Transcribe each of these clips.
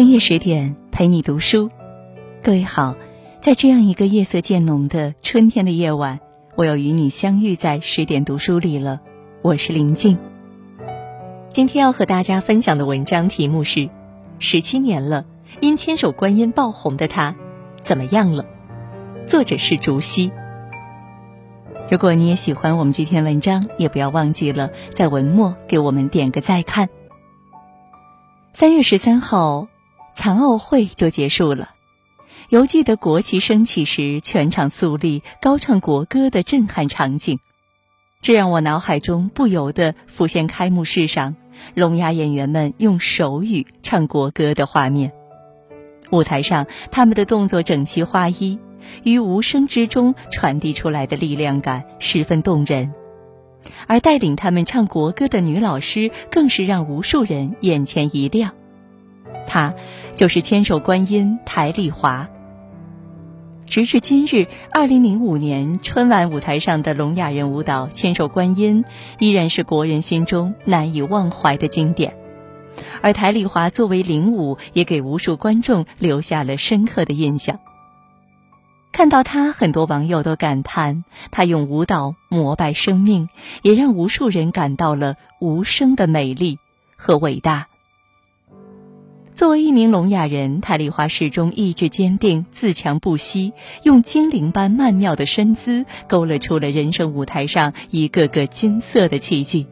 深夜十点陪你读书，各位好，在这样一个夜色渐浓的春天的夜晚，我又与你相遇在十点读书里了。我是林静。今天要和大家分享的文章题目是：十七年了，因千手观音爆红的他怎么样了？作者是竹溪。如果你也喜欢我们这篇文章，也不要忘记了在文末给我们点个再看。三月十三号，残奥会就结束了。犹记得国旗升起时，全场肃立、高唱国歌的震撼场景，这让我脑海中不由得浮现开幕式上聋哑演员们用手语唱国歌的画面。舞台上，他们的动作整齐划一，于无声之中传递出来的力量感十分动人。而带领他们唱国歌的女老师，更是让无数人眼前一亮。她就是千手观音台丽华。直至今日，二零零五年春晚舞台上的聋哑人舞蹈《千手观音》，依然是国人心中难以忘怀的经典。而台丽华作为领舞，也给无数观众留下了深刻的印象。看到他，很多网友都感叹他用舞蹈膜拜生命，也让无数人感到了无声的美丽和伟大。作为一名聋哑人，泰丽华始终意志坚定、自强不息，用精灵般曼妙的身姿，勾勒出了人生舞台上一个个金色的奇迹。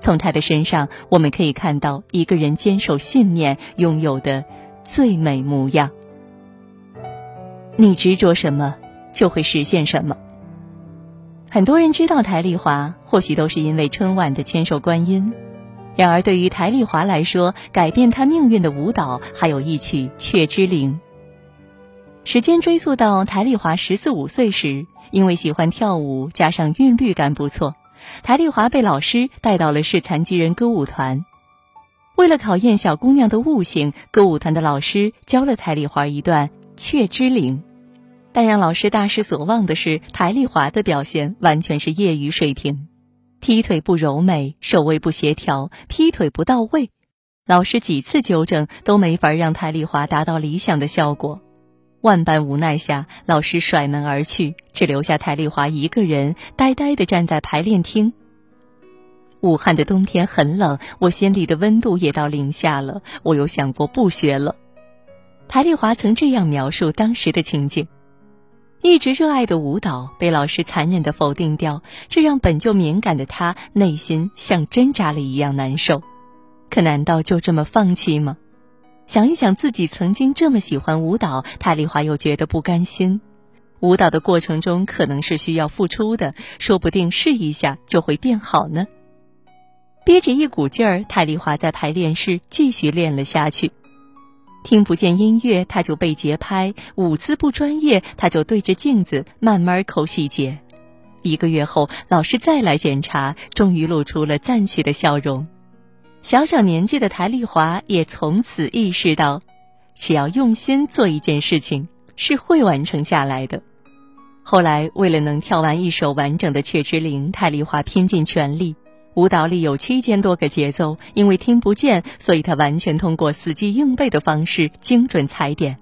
从他的身上，我们可以看到一个人坚守信念拥有的最美模样。你执着什么，就会实现什么。很多人知道台丽华，或许都是因为春晚的千手观音。然而，对于台丽华来说，改变她命运的舞蹈还有一曲《雀之灵》。时间追溯到台丽华十四五岁时，因为喜欢跳舞，加上韵律感不错，台丽华被老师带到了市残疾人歌舞团。为了考验小姑娘的悟性，歌舞团的老师教了台丽华一段。雀之灵，但让老师大失所望的是，台丽华的表现完全是业余水平，踢腿不柔美，手位不协调，劈腿不到位。老师几次纠正都没法让台丽华达到理想的效果，万般无奈下，老师甩门而去，只留下台丽华一个人呆呆地站在排练厅。武汉的冬天很冷，我心里的温度也到零下了，我又想过不学了。台丽华曾这样描述当时的情景：一直热爱的舞蹈被老师残忍的否定掉，这让本就敏感的他内心像针扎了一样难受。可难道就这么放弃吗？想一想自己曾经这么喜欢舞蹈，泰丽华又觉得不甘心。舞蹈的过程中可能是需要付出的，说不定试一下就会变好呢。憋着一股劲儿，泰丽华在排练室继续练了下去。听不见音乐，他就背节拍；舞姿不专业，他就对着镜子慢慢抠细节。一个月后，老师再来检查，终于露出了赞许的笑容。小小年纪的台丽华也从此意识到，只要用心做一件事情，是会完成下来的。后来，为了能跳完一首完整的《雀之灵》，台丽华拼尽全力。舞蹈里有七千多个节奏，因为听不见，所以他完全通过死记硬背的方式精准踩点。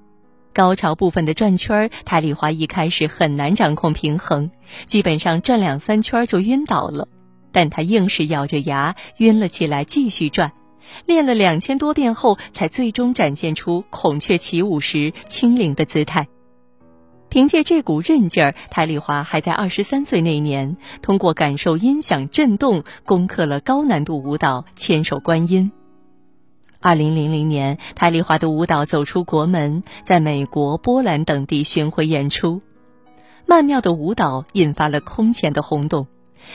高潮部分的转圈儿，台丽华一开始很难掌控平衡，基本上转两三圈就晕倒了。但他硬是咬着牙晕了起来，继续转。练了两千多遍后，才最终展现出孔雀起舞时轻灵的姿态。凭借这股韧劲儿，台丽华还在二十三岁那年，通过感受音响震动，攻克了高难度舞蹈《千手观音》。二零零零年，台丽华的舞蹈走出国门，在美国、波兰等地巡回演出。曼妙的舞蹈引发了空前的轰动，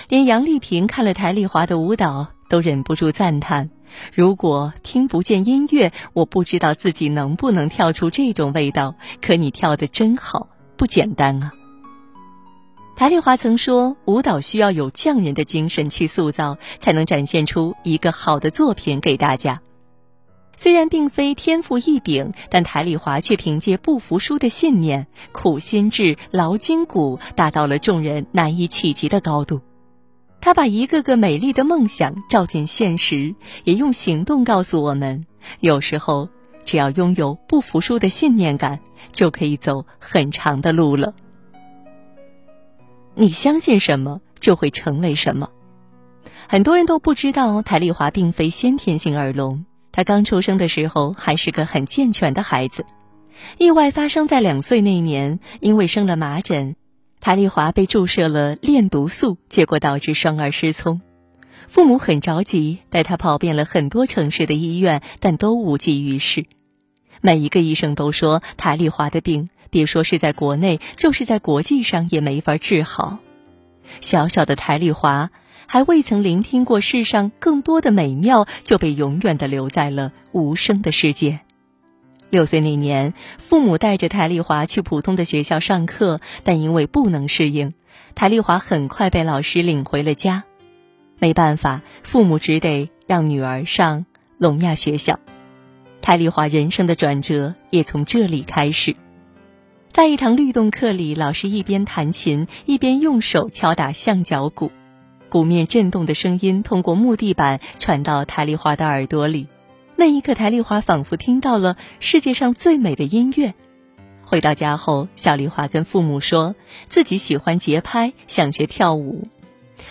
连杨丽萍看了台丽华的舞蹈，都忍不住赞叹：“如果听不见音乐，我不知道自己能不能跳出这种味道。可你跳得真好。”不简单啊！台丽华曾说，舞蹈需要有匠人的精神去塑造，才能展现出一个好的作品给大家。虽然并非天赋异禀，但台丽华却凭借不服输的信念、苦心志、劳筋骨，达到了众人难以企及的高度。他把一个个美丽的梦想照进现实，也用行动告诉我们：有时候。只要拥有不服输的信念感，就可以走很长的路了。你相信什么，就会成为什么。很多人都不知道，台丽华并非先天性耳聋。她刚出生的时候还是个很健全的孩子。意外发生在两岁那年，因为生了麻疹，台丽华被注射了链毒素，结果导致双耳失聪。父母很着急，带她跑遍了很多城市的医院，但都无济于事。每一个医生都说，台丽华的病，别说是在国内，就是在国际上也没法治好。小小的台丽华。还未曾聆听过世上更多的美妙，就被永远的留在了无声的世界。六岁那年，父母带着台丽华去普通的学校上课，但因为不能适应，台丽华很快被老师领回了家。没办法，父母只得让女儿上聋哑学校。台丽华人生的转折也从这里开始。在一堂律动课里，老师一边弹琴，一边用手敲打象脚鼓。鼓面震动的声音通过木地板传到台丽华的耳朵里，那一刻，台丽华仿佛听到了世界上最美的音乐。回到家后，小丽华跟父母说自己喜欢节拍，想学跳舞。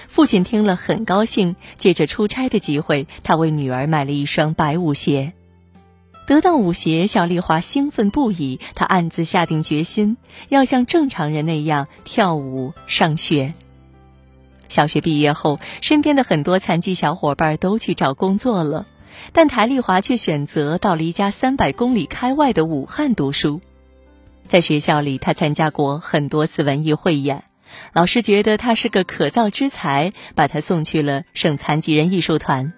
父亲听了很高兴，借着出差的机会，他为女儿买了一双白舞鞋。得到舞鞋，小丽华兴奋不已，她暗自下定决心要像正常人那样跳舞上学。小学毕业后，身边的很多残疾小伙伴都去找工作了，但台丽华却选择到离家三百公里开外的武汉读书。在学校里，他参加过很多次文艺汇演，老师觉得他是个可造之才，把他送去了省残疾人艺术团。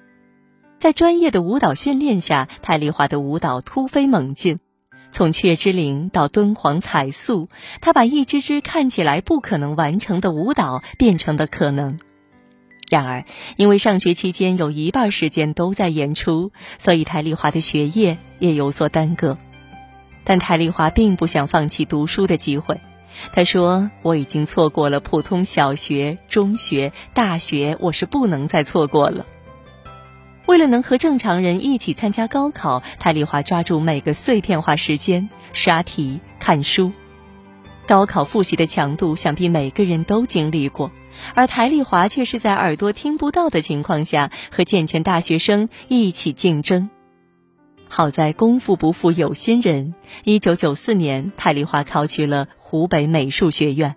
在专业的舞蹈训练下，泰丽华的舞蹈突飞猛进。从雀之灵到敦煌彩塑，他把一支支看起来不可能完成的舞蹈变成了可能。然而，因为上学期间有一半时间都在演出，所以泰丽华的学业也有所耽搁。但泰丽华并不想放弃读书的机会。他说：“我已经错过了普通小学、中学、大学，我是不能再错过了。”为了能和正常人一起参加高考，台丽华抓住每个碎片化时间刷题、看书。高考复习的强度，想必每个人都经历过，而台丽华却是在耳朵听不到的情况下，和健全大学生一起竞争。好在功夫不负有心人，一九九四年，台丽华考取了湖北美术学院。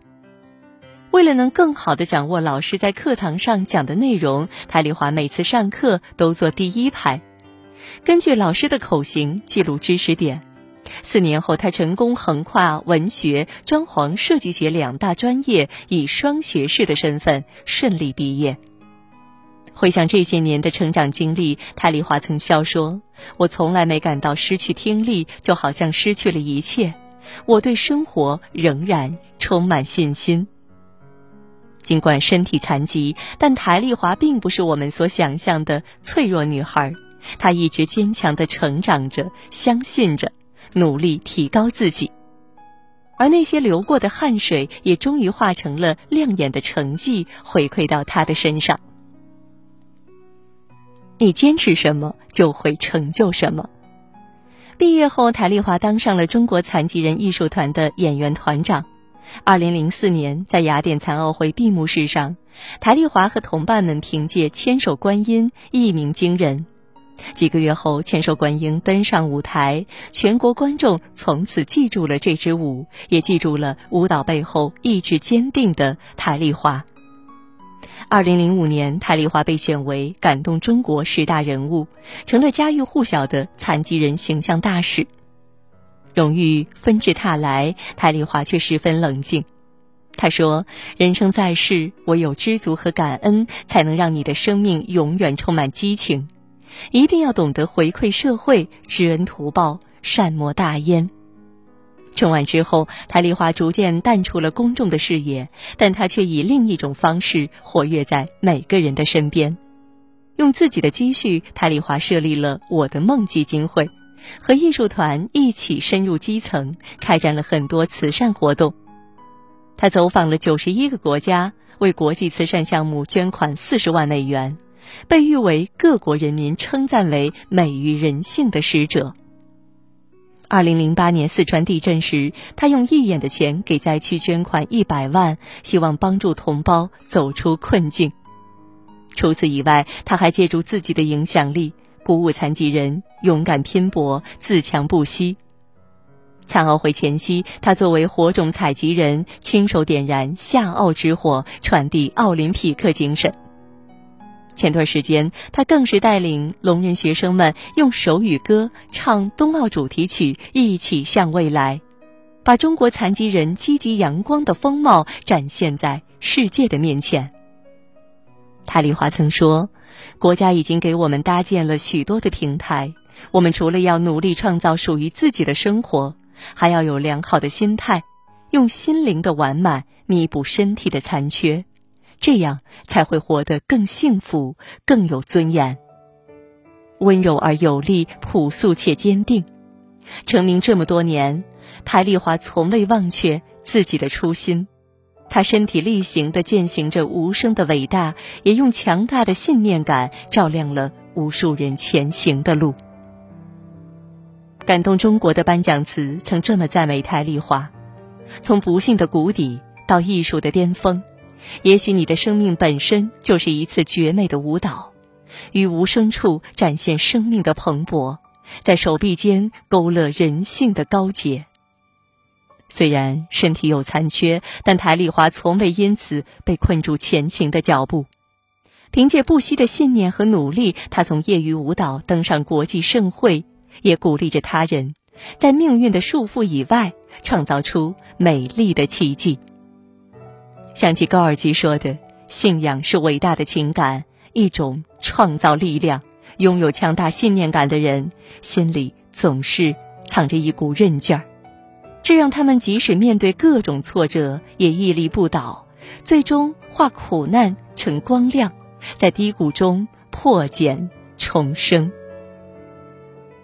为了能更好地掌握老师在课堂上讲的内容，台丽华每次上课都坐第一排，根据老师的口型记录知识点。四年后，他成功横跨文学、装潢设计学两大专业，以双学士的身份顺利毕业。回想这些年的成长经历，台丽华曾笑说：“我从来没感到失去听力，就好像失去了一切。我对生活仍然充满信心。”尽管身体残疾，但台丽华并不是我们所想象的脆弱女孩。她一直坚强的成长着，相信着，努力提高自己。而那些流过的汗水，也终于化成了亮眼的成绩，回馈到她的身上。你坚持什么，就会成就什么。毕业后，台丽华当上了中国残疾人艺术团的演员团长。二零零四年，在雅典残奥会闭幕式上，台丽华和同伴们凭借《千手观音》一鸣惊人。几个月后，《千手观音》登上舞台，全国观众从此记住了这支舞，也记住了舞蹈背后意志坚定的台丽华。二零零五年，台丽华被选为感动中国十大人物，成了家喻户晓的残疾人形象大使。荣誉纷至沓来，台丽华却十分冷静。他说：“人生在世，唯有知足和感恩，才能让你的生命永远充满激情。一定要懂得回馈社会，知恩图报，善莫大焉。”春晚之后，台丽华逐渐淡出了公众的视野，但她却以另一种方式活跃在每个人的身边。用自己的积蓄，台丽华设立了“我的梦”基金会。和艺术团一起深入基层，开展了很多慈善活动。他走访了九十一个国家，为国际慈善项目捐款四十万美元，被誉为各国人民称赞为美于人性的使者。二零零八年四川地震时，他用一眼的钱给灾区捐款一百万，希望帮助同胞走出困境。除此以外，他还借助自己的影响力，鼓舞残疾人勇敢拼搏、自强不息。残奥会前夕，他作为火种采集人，亲手点燃夏奥之火，传递奥林匹克精神。前段时间，他更是带领聋人学生们用手语歌唱冬奥主题曲《一起向未来》，把中国残疾人积极阳光的风貌展现在世界的面前。塔丽华曾说：“国家已经给我们搭建了许多的平台，我们除了要努力创造属于自己的生活，还要有良好的心态，用心灵的完满弥补身体的残缺。”这样才会活得更幸福、更有尊严。温柔而有力，朴素且坚定。成名这么多年，台丽华从未忘却自己的初心。他身体力行地践行着无声的伟大，也用强大的信念感照亮了无数人前行的路。感动中国的颁奖词曾这么赞美台丽华：从不幸的谷底到艺术的巅峰。也许你的生命本身就是一次绝美的舞蹈，于无声处展现生命的蓬勃，在手臂间勾勒人性的高洁。虽然身体有残缺，但台丽华从未因此被困住前行的脚步。凭借不息的信念和努力，她从业余舞蹈登上国际盛会，也鼓励着他人，在命运的束缚以外，创造出美丽的奇迹。想起高尔基说的：“信仰是伟大的情感，一种创造力量。拥有强大信念感的人，心里总是藏着一股韧劲儿，这让他们即使面对各种挫折，也屹立不倒，最终化苦难成光亮，在低谷中破茧重生。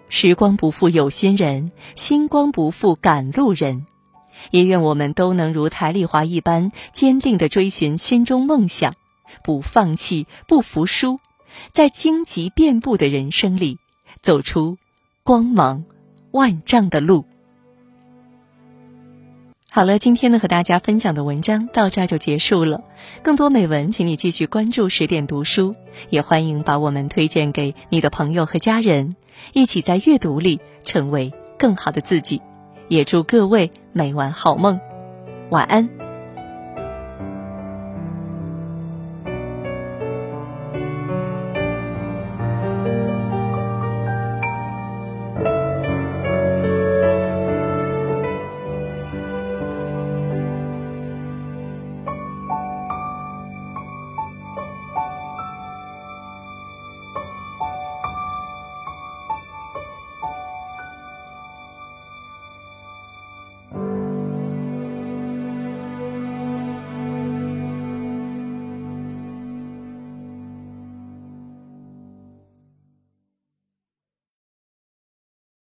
时光不负有心人，星光不负赶路人。”也愿我们都能如台丽华一般，坚定地追寻心中梦想，不放弃，不服输，在荆棘遍布的人生里，走出光芒万丈的路。好了，今天呢和大家分享的文章到这儿就结束了。更多美文，请你继续关注十点读书，也欢迎把我们推荐给你的朋友和家人，一起在阅读里成为更好的自己。也祝各位每晚好梦，晚安。